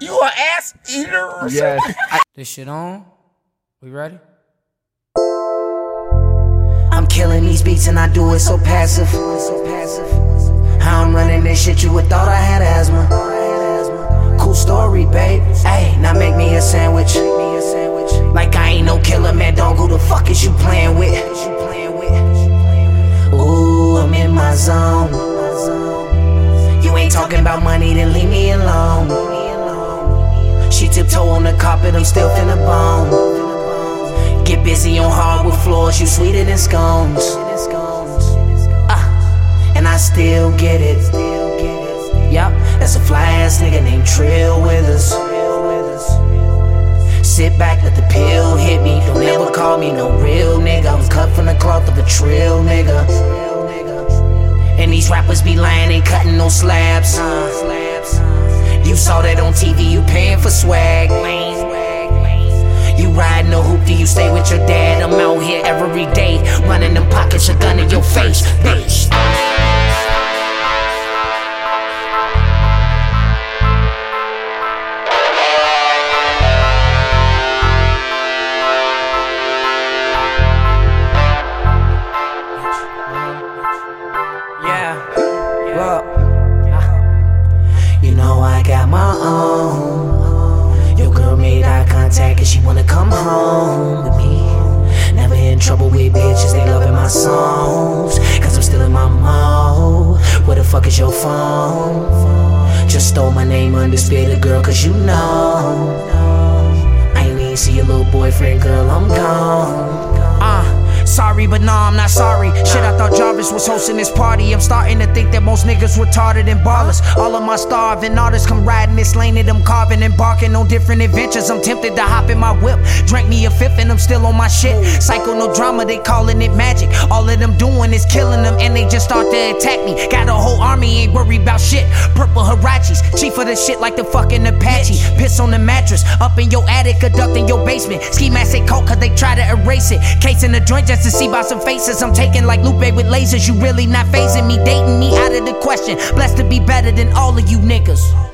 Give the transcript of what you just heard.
You an ass eater? Yes. I- This shit on? We ready? I'm killing these beats and I do it so passive. How I'm running this shit, you would thought I had asthma. Cool story, babe. Hey, now make me a sandwich. Like I ain't no killer, man. Don't who the fuck is you playing with? Ooh, I'm in my zone. You ain't talking about money, then leave me alone. I'm still finna bone. Get busy on hardwood floors, you sweeter than scones. Ah, and I still get it. Yup, that's a fly ass nigga named Trill Withers. Sit back, let the pill hit me. Don't ever call me no real nigga. I'm cut from the cloth of a trill nigga. And these rappers be lying, ain't cutting no slabs. You saw that on TV, you paying for swag. You stay with your dad? I'm out here every day, running them pockets, a gun in your face, bitch. You know I got my own. Your girl made eye contact and she under girl, cause you know. I ain't even see your little boyfriend, girl, I'm gone. Sorry, but nah, I'm not sorry. Shit, I thought Jarvis was hosting this party. I'm starting to think that most niggas were retarded and ballers. All of my starving artists come riding this lane and I'm carving and barking on different adventures. I'm tempted to hop in my whip. Drank me a fifth and I'm still on my shit. Psycho, no drama, they calling it magic. All of them doing is killing them and they just start to attack me. Got a whole army, ain't worried about shit. Purple Huaraches, chief of the shit like the fucking Apache. Piss on the mattress, up in your attic, a duct in your basement. Ski mask they cold cause they try to erase it. Case in the joint just to see by some faces. I'm taking like Lupe with lasers. You really not phasing me, dating me out of the question. Blessed to be better than all of you niggas.